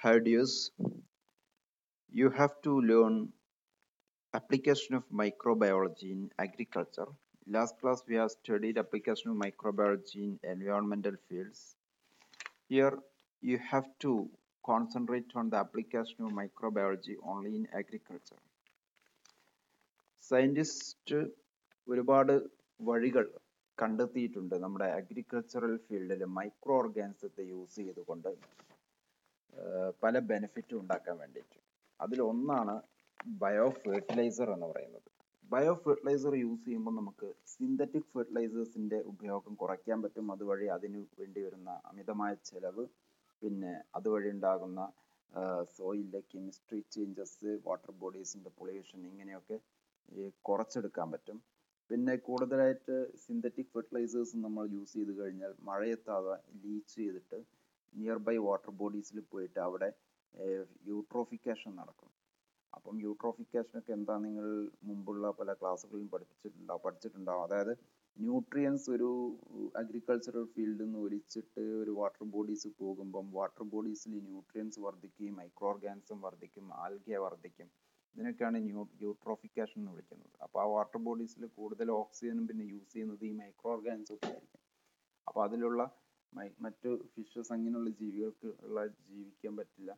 Dears, you have to learn application of microbiology in agriculture. Last class we have studied application of microbiology in environmental fields. Here you have to concentrate on the application of microbiology only in agriculture. Scientist ഒരുപാട് വഴികൾ കണ്ടെത്തിയിട്ടുണ്ട് നമ്മുടെ agricultural ഫീൽഡിൽ micro ഓർഗാനിസത്തെ use ചെയ്തുകൊണ്ട് പല ബെനിഫിറ്റും ഉണ്ടാക്കാൻ വേണ്ടിയിട്ട്. അതിലൊന്നാണ് ബയോ ഫെർട്ടിലൈസർ എന്ന് പറയുന്നത്. ബയോ ഫെർട്ടിലൈസർ യൂസ് ചെയ്യുമ്പോൾ നമുക്ക് സിന്തറ്റിക് ഫെർട്ടിലൈസേഴ്സിന്റെ ഉപയോഗം കുറയ്ക്കാൻ പറ്റും. അതുവഴി അതിന് വേണ്ടി വരുന്ന അമിതമായ ചെലവ് പിന്നെ അതുവഴി ഉണ്ടാകുന്ന സോയിലിലെ കെമിസ്ട്രി ചേഞ്ചസ് വാട്ടർ ബോഡീസിന്റെ പൊള്യൂഷൻ ഇങ്ങനെയൊക്കെ കുറച്ചെടുക്കാൻ പറ്റും. പിന്നെ കൂടുതലായിട്ട് സിന്തറ്റിക് ഫെർട്ടിലൈസേഴ്സ് നമ്മൾ യൂസ് ചെയ്ത് കഴിഞ്ഞാൽ മഴയെത്താതെ ലീച്ച് ചെയ്തിട്ട് നിയർ ബൈ വാട്ടർ ബോഡീസിൽ പോയിട്ട് അവിടെ യൂട്രോഫിക്കേഷൻ നടക്കും. അപ്പം യൂട്രോഫിക്കേഷൻ ഒക്കെ എന്താ നിങ്ങൾ മുമ്പുള്ള പല ക്ലാസ്സുകളിലും പഠിപ്പിച്ചിട്ടുണ്ടാവും പഠിച്ചിട്ടുണ്ടാവും. അതായത് ന്യൂട്രിയൻസ് ഒരു അഗ്രികൾച്ചറൽ ഫീൽഡിൽ നിന്ന് ഒലിച്ചിട്ട് ഒരു വാട്ടർ ബോഡീസ് പോകുമ്പം വാട്ടർ ബോഡീസിൽ ന്യൂട്രിയൻസ് വർദ്ധിക്കുകയും മൈക്രോ ഓർഗാനിസം വർദ്ധിക്കും ആൽഗ വർദ്ധിക്കും. ഇതിനൊക്കെയാണ് ന്യൂ യൂട്രോഫിക്കേഷൻ എന്ന് വിളിക്കുന്നത്. അപ്പോൾ ആ വാട്ടർ ബോഡീസിൽ കൂടുതൽ ഓക്സിജനും പിന്നെ യൂസ് ചെയ്യുന്നത് ഈ മൈക്രോ ഓർഗാനിസം ഒക്കെ ആയിരിക്കും. അപ്പോൾ അതിലുള്ള മറ്റു ഫിഷസ് അങ്ങനെയുള്ള ജീവികൾക്ക് ഉള്ള ജീവിക്കാൻ പറ്റില്ല.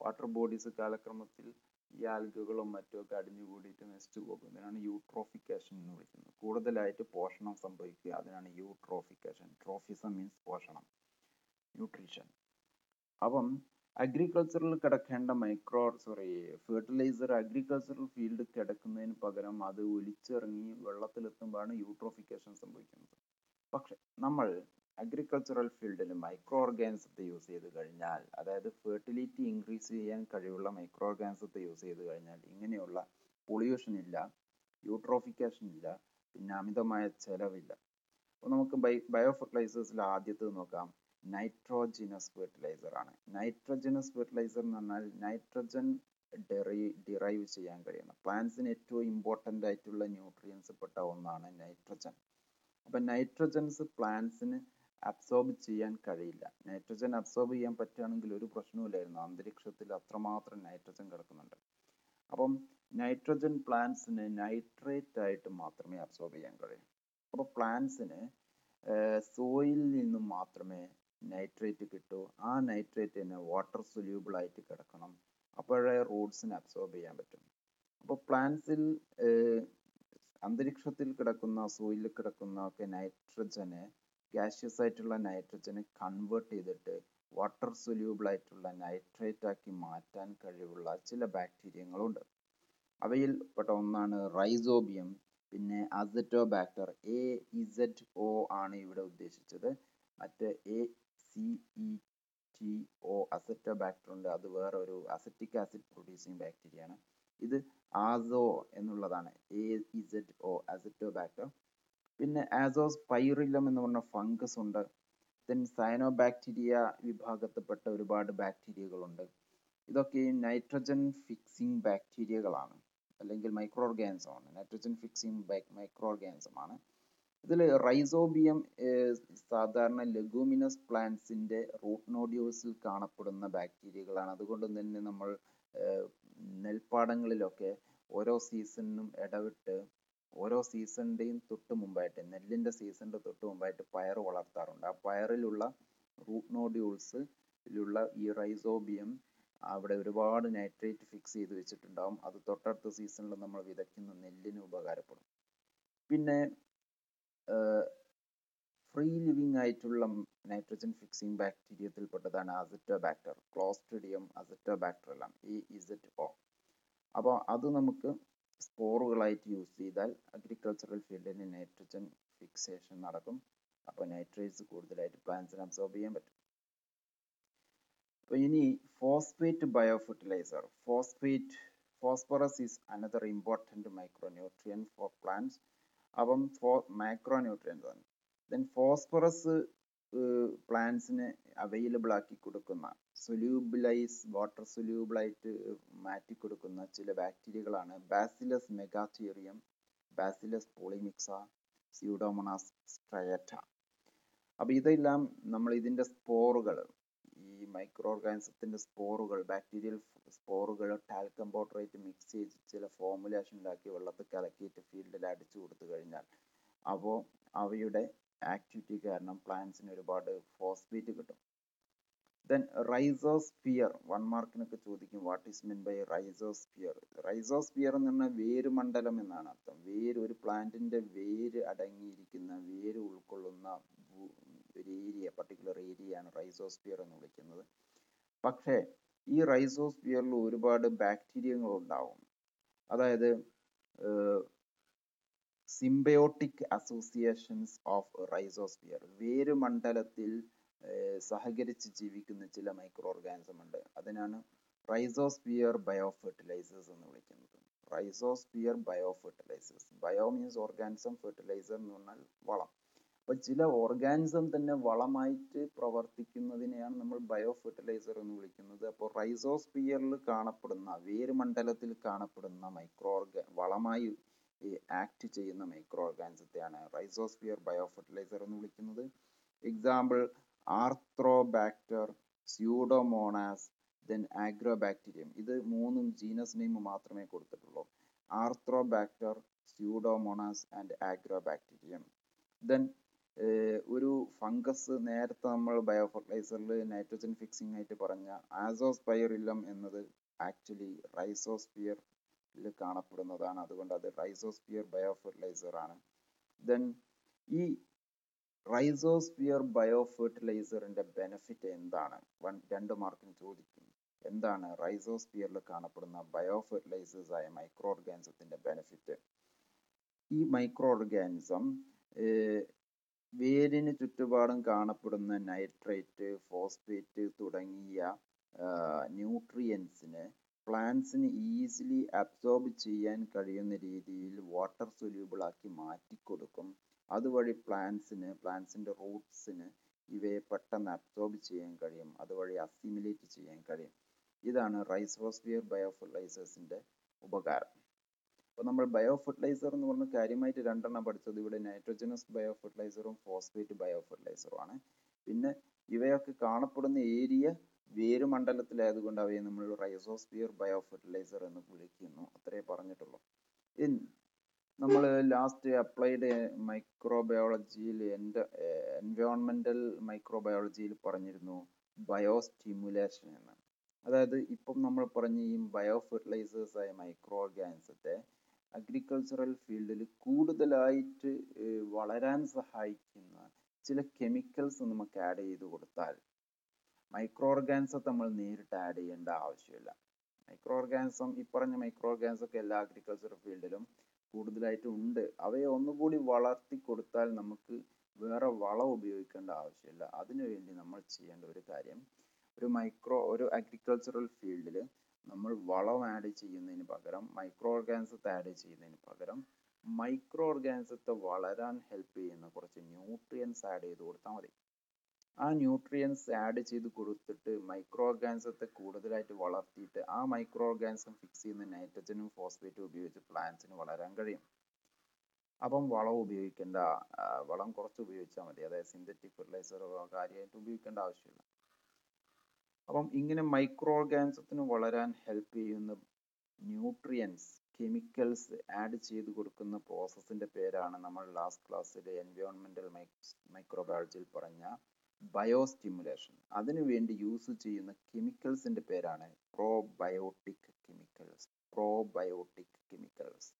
വാട്ടർ ബോഡീസ് കാലക്രമത്തിൽ ഈ ആൽഗകളും അടിഞ്ഞു കൂടിയിട്ട് നശിച്ചു പോകും. ഇതിനാണ് യൂട്രോഫിക്കേഷൻ എന്ന് വിളിക്കുന്നത്. കൂടുതലായിട്ട് പോഷണം സംഭവിക്കുക അതിനാണ് യൂട്രോഫിക്കേഷൻ ട്രോഫിസം മീൻസ് പോഷണം. ന്യൂട്രീഷൻ അപ്പം അഗ്രികൾച്ചറിൽ കിടക്കേണ്ട micro sorry fertiliser agricultural field കിടക്കുന്നതിന് പകരം അത് ഒലിച്ചിറങ്ങി വെള്ളത്തിലെത്തുമ്പോഴാണ് യൂട്രോഫിക്കേഷൻ സംഭവിക്കുന്നത്. പക്ഷെ നമ്മൾ അഗ്രികൾച്ചറൽ ഫീൽഡിൽ മൈക്രോ ഓർഗാനിസത്തെ യൂസ് ചെയ്ത് കഴിഞ്ഞാൽ അതായത് ഫെർട്ടിലിറ്റി ഇൻക്രീസ് ചെയ്യാൻ കഴിവുള്ള മൈക്രോ ഓർഗാനിസത്തെ യൂസ് ചെയ്ത് കഴിഞ്ഞാൽ ഇങ്ങനെയുള്ള പൊള്യൂഷൻ ഇല്ല യൂട്രോഫിക്കേഷൻ ഇല്ല പിന്നെ അമിതമായ ചെലവില്ല. അപ്പോൾ നമുക്ക് ബൈ ബയോ ഫെർട്ടിലൈസേഴ്സിൽ ആദ്യത്തെ നോക്കാം. നൈട്രോജിനസ് ഫെർട്ടിലൈസർ ആണ്. നൈട്രോജനസ് ഫെർട്ടിലൈസർ എന്ന് പറഞ്ഞാൽ നൈട്രജൻ ഡെറി ഡിറൈവ് ചെയ്യാൻ കഴിയുന്ന പ്ലാന്റ്സിന് ഏറ്റവും ഇമ്പോർട്ടന്റ് ആയിട്ടുള്ള ന്യൂട്രിയൻസ് പെട്ട ഒന്നാണ് നൈട്രജൻ അപ്പം നൈട്രജൻസ് പ്ലാന്റ്സിന് അബ്സോർബ് ചെയ്യാൻ കഴിയില്ല. നൈട്രജൻ അബ്സോർബ് ചെയ്യാൻ പറ്റുകയാണെങ്കിൽ ഒരു പ്രശ്നവുമില്ലായിരുന്നു അന്തരീക്ഷത്തിൽ അത്രമാത്രം നൈട്രജൻ കിടക്കുന്നുണ്ട്. അപ്പം നൈട്രജൻ പ്ലാന്റ്സിന് നൈട്രേറ്റ് ആയിട്ട് മാത്രമേ അബ്സോർബ് ചെയ്യാൻ കഴിയൂ. അപ്പോൾ പ്ലാന്റ്സിന് സോയിലിൽ നിന്നും മാത്രമേ നൈട്രേറ്റ് കിട്ടൂ. ആ നൈട്രേറ്റ് തന്നെ വാട്ടർ സൊല്യൂബിൾ ആയിട്ട് കിടക്കണം. അപ്പോഴേ റൂട്ട്സിന് അബ്സോർബ് ചെയ്യാൻ പറ്റും. അപ്പോൾ പ്ലാന്റ്സിൽ അന്തരീക്ഷത്തിൽ കിടക്കുന്ന സോയിലിൽ കിടക്കുന്ന ഒക്കെ നൈട്രജനെ ഗ്യാഷ്യസ് ആയിട്ടുള്ള നൈട്രജനെ കൺവേർട്ട് ചെയ്തിട്ട് വാട്ടർ സൊല്യൂബിൾ ആയിട്ടുള്ള നൈട്രേറ്റ് ആക്കി മാറ്റാൻ കഴിവുള്ള ചില ബാക്ടീരിയങ്ങളുണ്ട് അവയിൽ പെട്ട ഒന്നാണ് റൈസോബിയം പിന്നെ അസറ്റോബാക്ടർ എ ഇസഡ് ഒ ആണ് ഇവിടെ ഉദ്ദേശിച്ചത്. മറ്റ് A C E T O azotobacter ഉണ്ട്. അത് വേറെ ഒരു അസറ്റിക് ആസിഡ് പ്രൊഡ്യൂസിങ് ബാക്ടീരിയ ആണ്. ഇത് ആസോ എന്നുള്ളതാണ്. എ ഇസഡ് ഒ അസറ്റോബാക്ടർ പിന്നെ ആസോസ് പൈറില്ലം എന്ന് പറഞ്ഞ ഫംഗസ് ഉണ്ട്. ദെൻ സയനോബാക്ടീരിയ വിഭാഗത്തിൽപ്പെട്ട ഒരുപാട് ബാക്ടീരിയകളുണ്ട് ഇതൊക്കെ ഈ നൈട്രജൻ ഫിക്സിംഗ് ബാക്ടീരിയകളാണ് അല്ലെങ്കിൽ മൈക്രോ ഓർഗാനിസം ആണ്. നൈട്രജൻ ഫിക്സിംഗ് മൈക്രോ ഓർഗാനിസം ആണ്. ഇതിൽ റൈസോബിയം സാധാരണ ലെഗൂമിനസ് പ്ലാന്റ്സിന്റെ റൂട്ട് നോഡ്യൂൾസിൽ കാണപ്പെടുന്ന ബാക്ടീരിയകളാണ് അതുകൊണ്ട് തന്നെ നമ്മൾ നെൽപ്പാടങ്ങളിലൊക്കെ ഓരോ സീസണിനും ഇടവിട്ട് ഓരോ സീസണിന്റെയും തൊട്ട് മുമ്പായിട്ട് നെല്ലിന്റെ സീസണിന്റെ തൊട്ട് മുമ്പായിട്ട് പയർ വളർത്താറുണ്ട്. ആ പയറിലുള്ള റൂട്ട് നോഡ്യൂൾസിലുള്ള ഈ റൈസോബിയം അവിടെ ഒരുപാട് നൈട്രേറ്റ് ഫിക്സ് ചെയ്ത് വെച്ചിട്ടുണ്ടാവും. അത് തൊട്ടടുത്ത സീസണിൽ നമ്മൾ വിതയ്ക്കുന്ന നെല്ലിന് ഉപകാരപ്പെടും. പിന്നെ ഫ്രീ ലിവിങ് ആയിട്ടുള്ള നൈട്രജൻ ഫിക്സിംഗ് ബാക്ടീരിയത്തിൽപ്പെട്ടതാണ് അസറ്റോബാക്ടർ ക്ലോസ്ട്രിഡിയം അസറ്റോബാക്ടറെല്ലാം ഈ ഇസറ്റ് ഒ അപ്പോൾ അത് നമുക്ക് സ്പോറുകളായിട്ട് യൂസ് ചെയ്താൽ അഗ്രികൾച്ചറൽ ഫീൽഡിൽ നൈട്രജൻ ഫിക്സേഷൻ നടക്കും. അപ്പോൾ നൈട്രേറ്റ്സ് കൂടുതലായിട്ട് പ്ലാന്റ്സിന് അബ്സോർബ് ചെയ്യാൻ പറ്റും. അപ്പോൾ ഇനി phosphate bio fertilizer phosphate phosphorus is another important micro nutrient for plants അപ്പം ഫോ മൈക്രോ ന്യൂട്രിയൻസ് ആണ് ദെൻ ഫോസ്ഫറസ് പ്ലാന്റ്സിന് അവൈലബിൾ ആക്കി കൊടുക്കുന്ന സൊല്യൂബിലൈസ് വാട്ടർ സൊല്യൂബിളായിട്ട് മാറ്റി കൊടുക്കുന്ന ചില ബാക്ടീരിയകളാണ് Bacillus megatherium Bacillus polymyxa Pseudomonas striata അപ്പോൾ ഇതെല്ലാം നമ്മൾ ഇതിന്റെ സ്പോറുകൾ ഈ മൈക്രോ ഓർഗാനിസത്തിന്റെ സ്പോറുകൾ ബാക്ടീരിയൽ സ്പോറുകൾ ടാൽക്കം പൗഡറായിട്ട് മിക്സ് ചെയ്ത് ചില ഫോർമുലേഷൻ ഉണ്ടാക്കി വെള്ളത്തിൽ കലക്കിയിട്ട് ഫീൽഡിൽ അടിച്ചു കൊടുത്തു കഴിഞ്ഞാൽ അപ്പോൾ അവയുടെ ആക്ടിവിറ്റി കാരണം പ്ലാന്റ്സിന് ഒരുപാട് ഫോസ്ഫേറ്റ് കിട്ടും. ദെൻ റൈസോസ്ഫിയർ വൺ മാർക്കിനൊക്കെ ചോദിക്കും what is mean by rhizosphere rhizosphere എന്ന് പറഞ്ഞാൽ വേര് മണ്ഡലം എന്നാണ് അർത്ഥം. വേര് ഒരു പ്ലാന്റിന്റെ വേര് അടങ്ങിയിരിക്കുന്ന വേര് ഉൾക്കൊള്ളുന്ന ഒരു ഏരിയ പർട്ടിക്കുലർ ഏരിയയാണ് റൈസോസ്ഫിയർ എന്ന് വിളിക്കുന്നത്. പക്ഷേ ഈ റൈസോസ്ഫിയറിൽ ഒരുപാട് ബാക്ടീരിയകൾ ഉണ്ടാവും. അതായത് സിംബയോട്ടിക് അസോസിയേഷൻസ് ഓഫ് വേര് മണ്ഡലത്തിൽ സഹകരിച്ച് ജീവിക്കുന്ന ചില മൈക്രോ ഓർഗാനിസം ഉണ്ട്. അതിനാണ് റൈസോസ്ഫിയർ ബയോ ഫെർട്ടിലൈസേഴ്സ് എന്ന് വിളിക്കുന്നത്. Rhizosphere bio fertilisers bio means organism fertiliser എന്ന് പറഞ്ഞാൽ വളം. അപ്പൊ ചില ഓർഗാനിസം തന്നെ വളമായിട്ട് പ്രവർത്തിക്കുന്നതിനെയാണ് നമ്മൾ ബയോ ഫെർട്ടിലൈസർ എന്ന് വിളിക്കുന്നത്. അപ്പോൾ റൈസോസ്ഫിയറിൽ കാണപ്പെടുന്ന വേര് മണ്ഡലത്തിൽ കാണപ്പെടുന്ന മൈക്രോ ഓർഗ വളമായി ആക്ട് ചെയ്യുന്ന മൈക്രോ ഓർഗാനിസത്തെയാണ് റൈസോസ്ഫിയർ ബയോ ഫെർട്ടിലൈസർ എന്ന് വിളിക്കുന്നത്. Example Arthrobacter Pseudomonas then Agrobacterium ഇത് മൂന്നും ജീനസ് നെയിം മാത്രമേ കൊടുത്തിട്ടുള്ളൂ. Arthrobacter Pseudomonas and Agrobacterium then ഒരു ഫംഗസ് നേരത്തെ നമ്മൾ ബയോ ഫെർട്ടിലൈസറിൽ നൈട്രജൻ ഫിക്സിംഗ് ആയിട്ട് പറഞ്ഞ ആസോസ്പൈറില്ലം എന്നത് ആക്ച്വലി റൈസോസ്ഫിയറിൽ കാണപ്പെടുന്നതാണ്. അതുകൊണ്ട് അത് റൈസോസ്ഫിയർ ബയോ ഫെർട്ടിലൈസർ ആണ് ദെൻ ഈ റൈസോസ്ഫിയർ ബയോ ഫെർട്ടിലൈസറിന്റെ ബെനിഫിറ്റ് എന്താണ്? വൺ രണ്ട് മാർക്കിന് ചോദിക്കും എന്താണ് റൈസോസ്ഫിയറിൽ കാണപ്പെടുന്ന ബയോ ഫെർട്ടിലൈസേഴ്സ് ആയ മൈക്രോ ഓർഗാനിസത്തിന്റെ ബെനിഫിറ്റ് ഈ മൈക്രോ ഓർഗാനിസം വേരിന് ചുറ്റുപാടും കാണപ്പെടുന്ന നൈട്രേറ്റ് ഫോസ്ഫേറ്റ് തുടങ്ങിയ ന്യൂട്രിയൻസിനെ പ്ലാന്റ്സിന് ഈസിലി അബ്സോർബ് ചെയ്യാൻ കഴിയുന്ന രീതിയിൽ വാട്ടർ സൊല്യൂബിൾ ആക്കി മാറ്റിക്കൊടുക്കും. അതുവഴി പ്ലാന്റ്സിന് പ്ലാന്റ്സിന്റെ റൂട്ട്സിന് ഇവയെ പെട്ടെന്ന് അബ്സോർബ് ചെയ്യാൻ കഴിയും. അതുവഴി അസിമിലേറ്റ് ചെയ്യാൻ കഴിയും. ഇതാണ് റൈസോസ്ഫിയർ ബയോ ഫെർട്ടിലൈസേഴ്സിന്റെ ഉപകാരം. അപ്പോൾ നമ്മൾ ബയോ ഫെർട്ടിലൈസർ എന്ന് പറഞ്ഞ കാര്യമായിട്ട് രണ്ടെണ്ണം പഠിച്ചത് ഇവിടെ നൈട്രോജനസ് ബയോ ഫെർട്ടിലൈസറും ഫോസ്ഫേറ്റ് ബയോ ഫെർട്ടിലൈസറും ആണ്. പിന്നെ ഇവയൊക്കെ കാണപ്പെടുന്ന ഏരിയ വേരുമണ്ഡലത്തിലായതുകൊണ്ട് അവയെ നമ്മൾ റൈസോസ്ഫിയർ ബയോ ഫെർട്ടിലൈസർ എന്ന് വിളിക്കുന്നു. അത്രേ പറഞ്ഞിട്ടുള്ളൂ. നമ്മൾ ലാസ്റ്റ് അപ്ലൈഡ് മൈക്രോബയോളജിയിൽ എന്റെ എൻവയോൺമെന്റൽ മൈക്രോബയോളജിയിൽ പറഞ്ഞിരുന്നു ബയോ സ്റ്റിമുലേഷൻ എന്ന്. അതായത് ഇപ്പം നമ്മൾ പറഞ്ഞ ഈ ബയോ ഫെർട്ടിലൈസേഴ്സ് ആയ മൈക്രോ ഓർഗാനിസത്തെ അഗ്രികൾച്ചറൽ ഫീൽഡിൽ കൂടുതലായിട്ട് വളരാൻ സഹായിക്കുന്ന ചില കെമിക്കൽസ് നമുക്ക് ആഡ് ചെയ്ത് കൊടുത്താൽ മൈക്രോ ഓർഗാനിസത്തെ നമ്മൾ നേരിട്ട് ആഡ് ചെയ്യേണ്ട ആവശ്യമില്ല. മൈക്രോ ഓർഗാനിസം ഈ പറഞ്ഞ മൈക്രോ ഓർഗാനിസം ഒക്കെ എല്ലാ അഗ്രികൾച്ചർ ഫീൽഡിലും കൂടുതലായിട്ട് ഉണ്ട്. അവയെ ഒന്നുകൂടി വളർത്തി കൊടുത്താൽ നമുക്ക് വേറെ വളം ഉപയോഗിക്കേണ്ട ആവശ്യമില്ല. അതിനുവേണ്ടി നമ്മൾ ചെയ്യേണ്ട ഒരു കാര്യം ഒരു മൈക്രോ ഒരു അഗ്രികൾച്ചറൽ ഫീൽഡിൽ നമ്മൾ വളം ആഡ് ചെയ്യുന്നതിന് പകരം മൈക്രോ ഓർഗാനിസത്തെ ആഡ് ചെയ്യുന്നതിന് പകരം മൈക്രോ ഓർഗാനിസത്തെ വളരാൻ ഹെൽപ്പ് ചെയ്യുന്ന കുറച്ച് ന്യൂട്രിയൻസ് ആഡ് ചെയ്ത് കൊടുത്താൽ മതി. ആ ന്യൂട്രിയൻസ് ആഡ് ചെയ്ത് കൊടുത്തിട്ട് മൈക്രോ ഓർഗാനിസത്തെ കൂടുതലായിട്ട് വളർത്തിയിട്ട് ആ മൈക്രോ ഓർഗാനിസം ഫിക്സ് ചെയ്യുന്ന നൈട്രജനും ഫോസ്ഫേറ്റും ഉപയോഗിച്ച് പ്ലാന്റ്സിന് വളരാൻ കഴിയും. അപ്പം വളം ഉപയോഗിക്കേണ്ട വളം കുറച്ച് ഉപയോഗിച്ചാൽ മതി. അതായത് സിന്തറ്റിക് ഫെർട്ടിലൈസറോ കാര്യമായിട്ട് ഉപയോഗിക്കേണ്ട ആവശ്യമില്ല. അപ്പം ഇങ്ങനെ മൈക്രോ ഓർഗാനിസത്തിന് വളരാൻ ഹെൽപ്പ് ചെയ്യുന്ന ന്യൂട്രിയൻസ് കെമിക്കൽസ് ആഡ് ചെയ്ത് കൊടുക്കുന്ന പ്രോസസ്സിന്റെ പേരാണ് നമ്മൾ ലാസ്റ്റ് ക്ലാസ്സിൽ എൻവയോൺമെന്റൽ മൈക്രോബയോളജിയിൽ പറഞ്ഞ ബയോസ്റ്റിമുലേഷൻ. അതിനുവേണ്ടി യൂസ് ചെയ്യുന്ന കെമിക്കൽസിന്റെ പേരാണ് probiotic chemicals probiotic chemicals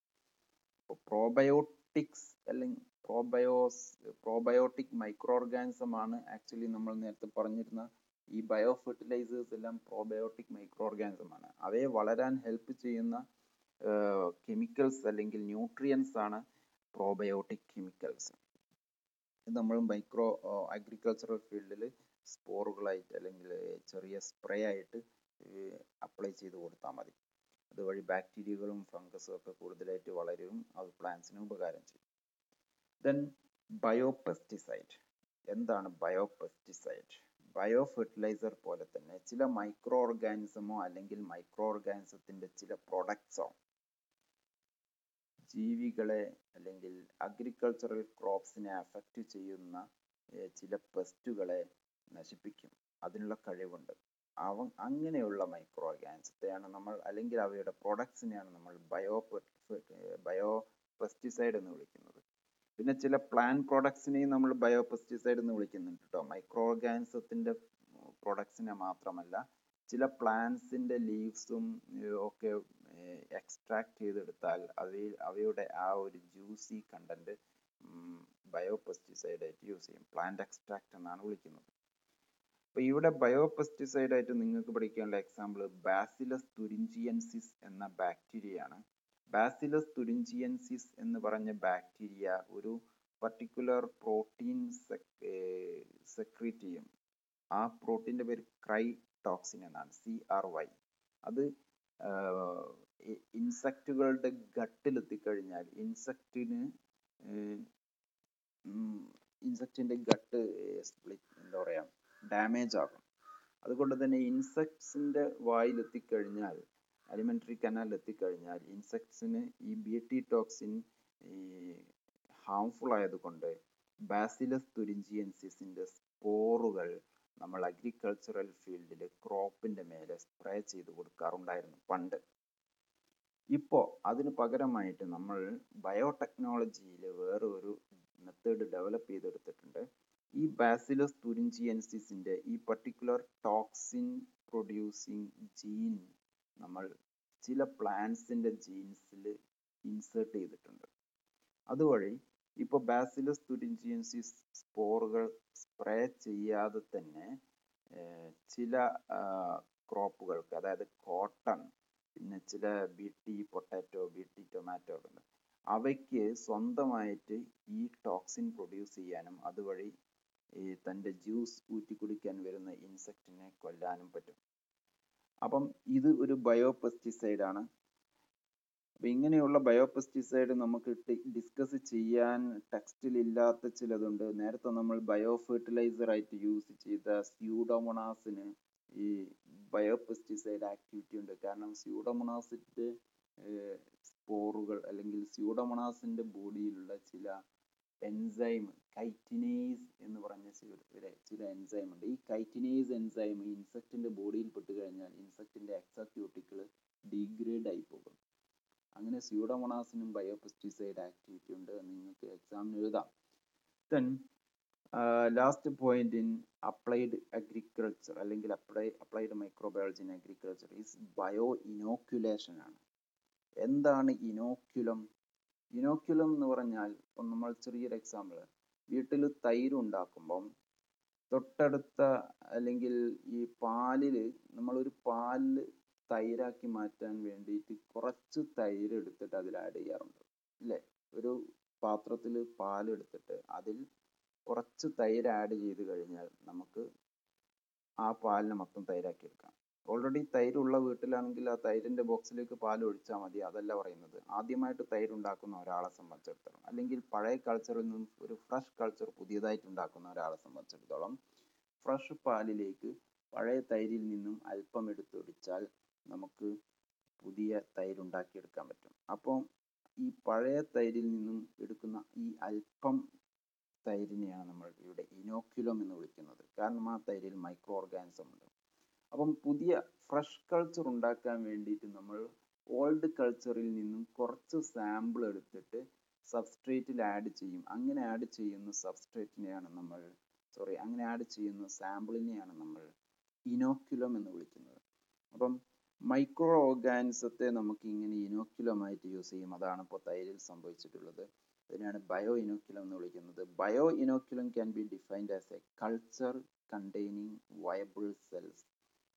probiotics അല്ലെങ്കിൽ പ്രോബയോസ് പ്രോബയോട്ടിക് മൈക്രോ ഓർഗാനിസം ആണ് ആക്ച്വലി നമ്മൾ നേരത്തെ പറഞ്ഞിരുന്ന ഈ ബയോ ഫെർട്ടിലൈസേഴ്സ് എല്ലാം പ്രോബയോട്ടിക് മൈക്രോ ഓർഗാനിസം ആണ്. അവയെ വളരാൻ ഹെൽപ്പ് ചെയ്യുന്ന കെമിക്കൽസ് അല്ലെങ്കിൽ ന്യൂട്രിയൻസ് ആണ് പ്രോബയോട്ടിക് കെമിക്കൽസ് നമ്മൾ മൈക്രോ അഗ്രികൾച്ചറൽ ഫീൽഡിൽ സ്പോറുകളായിട്ട് അല്ലെങ്കിൽ ചെറിയ സ്പ്രേ ആയിട്ട് അപ്ലൈ ചെയ്ത് കൊടുത്താൽ മതി. അതുവഴി ബാക്ടീരിയകളും ഫംഗസും ഒക്കെ കൂടുതലായിട്ട് വളരും അത് പ്ലാന്റ്സിന് ഉപകാരം ചെയ്യും. ദെൻ ബയോ പെസ്റ്റിസൈഡ് എന്താണ് ബയോ പെസ്റ്റിസൈഡ് ബയോ ഫെർട്ടിലൈസർ പോലെ തന്നെ ചില മൈക്രോ ഓർഗാനിസമോ അല്ലെങ്കിൽ മൈക്രോ ഓർഗാനിസത്തിന്റെ ചില പ്രൊഡക്ട്സോ ജീവികളെ അല്ലെങ്കിൽ അഗ്രികൾച്ചറൽ ക്രോപ്സിനെ അഫക്റ്റ് ചെയ്യുന്ന ചില പെസ്റ്റുകളെ നശിപ്പിക്കും. അതിനുള്ള കഴിവുണ്ട്. അവ അങ്ങനെയുള്ള മൈക്രോ ഓർഗാനിസത്തെയാണ് നമ്മൾ അല്ലെങ്കിൽ അവയുടെ പ്രൊഡക്ട്സിനെയാണ് നമ്മൾ ബയോ ബയോ പെസ്റ്റിസൈഡ് എന്ന് വിളിക്കുന്നത്. പിന്നെ ചില പ്ലാൻ പ്രൊഡക്ട്സിനെയും നമ്മൾ ബയോ പെസ്റ്റിസൈഡ് എന്ന് വിളിക്കുന്നുണ്ട് കേട്ടോ മൈക്രോ ഓർഗാനിസത്തിന്റെ പ്രൊഡക്ട്സിനെ മാത്രമല്ല ചില പ്ലാന്റ്സിന്റെ ലീവ്സും ഒക്കെ എക്സ്ട്രാക്ട് ചെയ്തെടുത്താൽ അവയിൽ അവയുടെ ആ ഒരു ജ്യൂസി കണ്ടന്റ് ബയോ പെസ്റ്റിസൈഡ് ആയിട്ട് യൂസ് ചെയ്യും. പ്ലാന്റ് എക്സ്ട്രാക്ട് എന്നാണ് വിളിക്കുന്നത്. അപ്പൊ ഇവിടെ ബയോ നിങ്ങൾക്ക് പഠിക്കാനുള്ള എക്സാമ്പിൾ ബാസിലസ് തുരിഞ്ചിയൻസിസ് എന്ന ബാക്ടീരിയയാണ് ബാസിലസ് തുരിഞ്ചിയൻസിസ് എന്ന് പറഞ്ഞ ബാക്ടീരിയ ഒരു പർട്ടിക്കുലർ പ്രോട്ടീൻ സെക്രീറ്റ് ചെയ്യും. ആ പ്രോട്ടീന്റെ പേര് ക്രൈ ടോക്സിൻ എന്നാണ്. സി ആർ വൈ അത് ഇൻസെക്റ്റുകളുടെ ഗട്ടിലെത്തിക്കഴിഞ്ഞാൽ ഇൻസെക്റ്റിന് ഇൻസെക്റ്റിന്റെ ഗട്ട് സ്പ്ലിറ്റ് എന്താ പറയാ ഡാമേജ് ആകും. അതുകൊണ്ട് തന്നെ ഇൻസെക്ട്സിന്റെ വായിലെത്തിക്കഴിഞ്ഞാൽ അലിമെന്ററി കനാലിൽ എത്തിക്കഴിഞ്ഞാൽ ഇൻസെക്ട്സിന് ഈ ബി ടി ടോക്സിൻ ഹാംഫുൾ ആയതുകൊണ്ട് ബാസിലസ് തുരിഞ്ചിയൻസിസിന്റെ സ്പോറുകൾ നമ്മൾ അഗ്രികൾച്ചറൽ ഫീൽഡിൽ ക്രോപ്പിന്റെ മേലെ സ്പ്രേ ചെയ്ത് കൊടുക്കാറുണ്ടായിരുന്നു പണ്ട്. ഇപ്പോൾ അതിന് പകരമായിട്ട് നമ്മൾ ബയോടെക്നോളജിയിൽ വേറെ ഒരു മെത്തേഡ് ഡെവലപ്പ് ചെയ്തെടുത്തിട്ടുണ്ട്. ഈ ബാസിലസ് തുരിഞ്ചിയൻസിസിന്റെ ഈ പർട്ടിക്കുലർ ടോക്സിൻ പ്രൊഡ്യൂസിങ് ജീൻ നമ്മൾ ചില പ്ലാന്റ്സിന്റെ ജീൻസിൽ ഇൻസേർട്ട് ചെയ്തിട്ടുണ്ട്. അതുവഴി ഇപ്പോൾ ബാസിലസ് തുരിഞ്ചിയൻസിസ് സ്പോറുകൾ സ്പ്രേ ചെയ്യാതെ തന്നെ ചില ക്രോപ്പുകൾക്ക് അതായത് കോട്ടൺ പിന്നെ ചില B T potato B tomato tomato ഉണ്ട് അവയ്ക്ക് സ്വന്തമായിട്ട് ഈ ടോക്സിൻ പ്രൊഡ്യൂസ് ചെയ്യാനും അതുവഴി ഈ തന്റെ ജ്യൂസ് ഊറ്റി കുടിക്കാൻ വരുന്ന ഇൻസെക്റ്റിനെ കൊല്ലാനും പറ്റും. അപ്പം ഇത് ഒരു ബയോ പെസ്റ്റിസൈഡാണ്. അപ്പം ഇങ്ങനെയുള്ള ബയോപെസ്റ്റിസൈഡ് നമുക്ക് ഡിസ്കസ് ചെയ്യാൻ ടെക്സ്റ്റിൽ ഇല്ലാത്ത ചിലതുണ്ട്. നേരത്തെ നമ്മൾ ബയോ ഫെർട്ടിലൈസർ ആയിട്ട് യൂസ് ചെയ്ത സ്യൂഡോമോണാസിന് ഈ ബയോപെസ്റ്റിസൈഡ് ആക്ടിവിറ്റി ഉണ്ട്. കാരണം സ്യൂഡോമോണാസിന്റെ സ്പോറുകൾ അല്ലെങ്കിൽ സ്യൂഡോമോണാസിന്റെ ബോഡിയിലുള്ള ചില എൻസൈം കൈറ്റിനേസ് എന്ന് പറഞ്ഞ ചില എൻസൈം ഉണ്ട്. ഈ കൈറ്റിനേസ് എൻസൈം ഇൻസെക്റ്റിന്റെ ബോഡിയിൽ പെട്ട് കഴിഞ്ഞാൽ ഇൻസെക്റ്റിന്റെ എക്സക്യൂട്ടിക്കിൾ ഡീഗ്രേഡ് ആയി പോകും. അങ്ങനെ സ്യൂഡോമോണാസിനും ബയോപെസ്റ്റിസൈഡ് ആക്ടിവിറ്റി ഉണ്ട് എന്ന് നിങ്ങൾക്ക് എക്സാമിന് എഴുതാം. Then last point in applied agriculture അല്ലെങ്കിൽ apply applied microbiology in agriculture is bio inoculation ആണ്. എന്താണ് ഇനോക്യുലം ഇനോക്യുലം എന്ന് പറഞ്ഞാൽ നമ്മൾ ചെറിയൊരു എക്സാമ്പിൾ വീട്ടിൽ തൈര് ഉണ്ടാക്കുമ്പം തൊട്ടടുത്ത അല്ലെങ്കിൽ ഈ പാലിൽ നമ്മളൊരു പാലിൽ തൈരാക്കി മാറ്റാൻ വേണ്ടിയിട്ട് കുറച്ച് തൈര് എടുത്തിട്ട് അതിൽ ആഡ് ചെയ്യാറുണ്ട്. അല്ലേ ഒരു പാത്രത്തിൽ പാൽ എടുത്തിട്ട് അതിൽ കുറച്ച് തൈര് ആഡ് ചെയ്ത് കഴിഞ്ഞാൽ നമുക്ക് ആ പാലിനെ മൊത്തം തൈരാക്കി എടുക്കാം. ഓൾറെഡി തൈരുള്ള വീട്ടിലാണെങ്കിൽ ആ തൈരിന്റെ ബോക്സിലേക്ക് പാൽ ഒഴിച്ചാൽ മതി അതല്ല പറയുന്നത്. ആദ്യമായിട്ട് തൈര് ഉണ്ടാക്കുന്ന ഒരാളെ സംബന്ധിച്ചിടത്തോളം അല്ലെങ്കിൽ പഴയ കൾച്ചറിൽ നിന്നും ഒരു ഫ്രഷ് കൾച്ചർ പുതിയതായിട്ട് ഉണ്ടാക്കുന്ന ഒരാളെ സംബന്ധിച്ചിടത്തോളം ഫ്രഷ് പാലിലേക്ക് പഴയ തൈരിൽ നിന്നും അല്പം എടുത്തൊടിച്ചാൽ നമുക്ക് പുതിയ തൈര് ഉണ്ടാക്കിയെടുക്കാൻ പറ്റും. അപ്പോൾ ഈ പഴയ തൈരിൽ നിന്നും എടുക്കുന്ന ഈ അല്പം തൈരിനെയാണ് നമ്മൾ ഇവിടെ ഇനോക്യുലം എന്ന് വിളിക്കുന്നത്. കാരണം ആ തൈരിൽ മൈക്രോ ഓർഗാനിസം ഉണ്ട്. അപ്പം പുതിയ ഫ്രഷ് കൾച്ചർ ഉണ്ടാക്കാൻ വേണ്ടിയിട്ട് നമ്മൾ ഓൾഡ് കൾച്ചറിൽ നിന്നും കുറച്ച് സാമ്പിൾ എടുത്തിട്ട് സബ്സ്ട്രേറ്റിൽ ആഡ് ചെയ്യും. അങ്ങനെ ആഡ് ചെയ്യുന്ന സബ്സ്ട്രേറ്റിനെയാണ് നമ്മൾ സോറി അങ്ങനെ ആഡ് ചെയ്യുന്ന സാമ്പിളിനെയാണ് നമ്മൾ ഇനോക്യുലം എന്ന് വിളിക്കുന്നത്. അപ്പം മൈക്രോ ഓർഗാനിസത്തെ നമുക്ക് ഇങ്ങനെ ഇനോക്യുലമായിട്ട് യൂസ് ചെയ്യും. അതാണ് ഇപ്പോൾ തൈരിൽ സംഭവിച്ചിട്ടുള്ളത്. അതിനെയാണ് ബയോ ഇനോക്യുലം എന്ന് വിളിക്കുന്നത്. Bio inoculum can be defined as a culture containing viable cells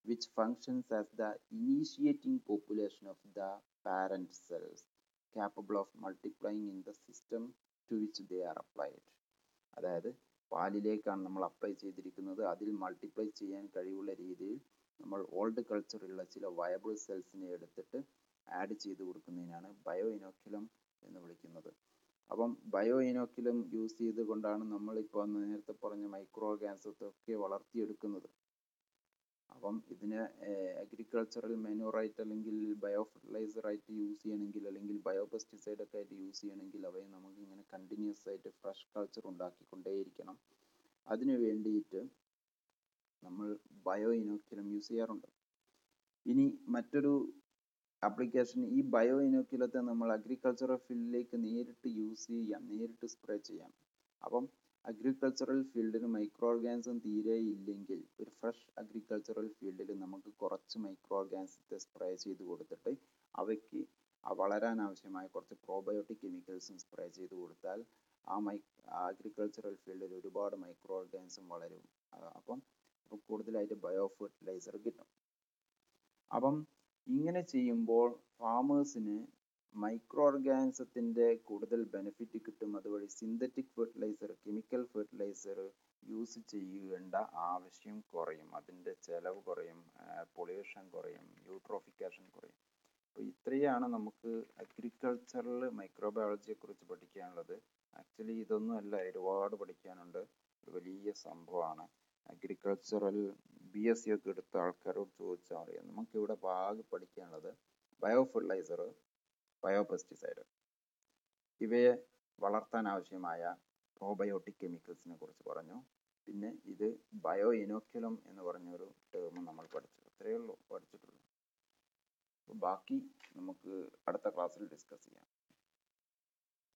which functions as the initiating population of the parent cells capable of multiplying in the system to which they are applied. അതായത് പാലിലേക്കാണ് നമ്മൾ apply ചെയ്തിരിക്കുന്നത്. അതിൽ multiply ചെയ്യാൻ കഴിവുള്ള രീതിയിൽ നമ്മൾ old കൾച്ചറിലുള്ള ചില viable സെൽസിനെ എടുത്തിട്ട് ആഡ് ചെയ്ത് കൊടുക്കുന്നതിനാണ് ബയോ ഇനോക്കുലം എന്ന് വിളിക്കുന്നത്. അപ്പം ബയോ ഇനോക്കുലം യൂസ് ചെയ്തുകൊണ്ടാണ് നമ്മളിപ്പോൾ നേരത്തെ പറഞ്ഞ മൈക്രോ ഒക്കെ വളർത്തിയെടുക്കുന്നത്. അപ്പം ഇതിനെ അഗ്രികൾച്ചറൽ മെനൂറായിട്ട് അല്ലെങ്കിൽ ബയോ ഫെർട്ടിലൈസറായിട്ട് യൂസ് ചെയ്യണമെങ്കിൽ അല്ലെങ്കിൽ ബയോ പെസ്റ്റിസൈഡ് ഒക്കെ ആയിട്ട് യൂസ് ചെയ്യണമെങ്കിൽ അവയെ നമുക്ക് ഇങ്ങനെ കണ്ടിന്യൂസ് ആയിട്ട് ഫ്രഷ് കൾച്ചർ ഉണ്ടാക്കിക്കൊണ്ടേയിരിക്കണം. അതിനു വേണ്ടിയിട്ട് നമ്മൾ ബയോ ഇനോക്യുലം യൂസ് ചെയ്യാറുണ്ട്. ഇനി മറ്റൊരു ആപ്ലിക്കേഷൻ ഈ ബയോ ഇനോക്യുലത്തെ നമ്മൾ അഗ്രികൾച്ചറൽ ഫീൽഡിലേക്ക് നേരിട്ട് യൂസ് ചെയ്യാം നേരിട്ട് സ്പ്രേ ചെയ്യാം. അപ്പം അഗ്രികൾച്ചറൽ ഫീൽഡിൽ മൈക്രോ ഓർഗാനിസം തീരെ ഇല്ലെങ്കിൽ ഒരു ഫ്രഷ് അഗ്രികൾച്ചറൽ ഫീൽഡിൽ നമുക്ക് കുറച്ച് മൈക്രോ ഓർഗാനിസത്തെ സ്പ്രേ ചെയ്ത് കൊടുത്തിട്ട് അവയ്ക്ക് വളരാൻ ആവശ്യമായ കുറച്ച് പ്രോബയോട്ടിക് കെമിക്കൽസും സ്പ്രേ ചെയ്ത് കൊടുത്താൽ ആ മൈ അഗ്രികൾച്ചറൽ ഫീൽഡിൽ ഒരുപാട് മൈക്രോ ഓർഗാനിസം വളരും അപ്പം കൂടുതലായിട്ട് ബയോ ഫെർട്ടിലൈസർ കിട്ടും. അപ്പം ഇങ്ങനെ ചെയ്യുമ്പോൾ ഫാമേഴ്സിന് മൈക്രോ ഓർഗാനിസത്തിന്റെ കൂടുതൽ ബെനിഫിറ്റ് കിട്ടും. അതുവഴി synthetic fertiliser chemical fertiliser use ചെയ്യേണ്ട ആവശ്യം കുറയും. അതിന്റെ ചെലവ് കുറയും പൊള്യൂഷൻ കുറയും യൂട്രോഫിക്കേഷൻ കുറയും. അപ്പോൾ ഇത്രയാണ് നമുക്ക് അഗ്രികൾച്ചറിൽ മൈക്രോബയോളജിയെ കുറിച്ച് പഠിക്കാനുള്ളത്. ആക്ച്വലി ഇതൊന്നും അല്ല ഒരുപാട് പഠിക്കാനുണ്ട്. വലിയ സംഭവമാണ്. അഗ്രികൾച്ചറൽ ബി എസ് സി ഒക്കെ എടുത്ത ആൾക്കാരോട് ചോദിച്ചാൽ അറിയാം. നമുക്കിവിടെ ഭാഗം പഠിക്കാനുള്ളത് ബയോ ഫെർട്ടിലൈസർ ബയോ പെസ്റ്റിസൈഡ് ഇവയെ വളർത്താൻ ആവശ്യമായ പ്രോബയോട്ടിക് കെമിക്കൽസിനെ കുറിച്ച് പറഞ്ഞു. പിന്നെ ഇത് ബയോ ഇനോക്യുലം എന്ന് പറഞ്ഞൊരു ടേം നമ്മൾ പഠിച്ചു. അത്രയേ ഉള്ളൂ പഠിച്ചിട്ടുള്ളൂ. ബാക്കി നമുക്ക് അടുത്ത ക്ലാസ്സിൽ ഡിസ്കസ് ചെയ്യാം.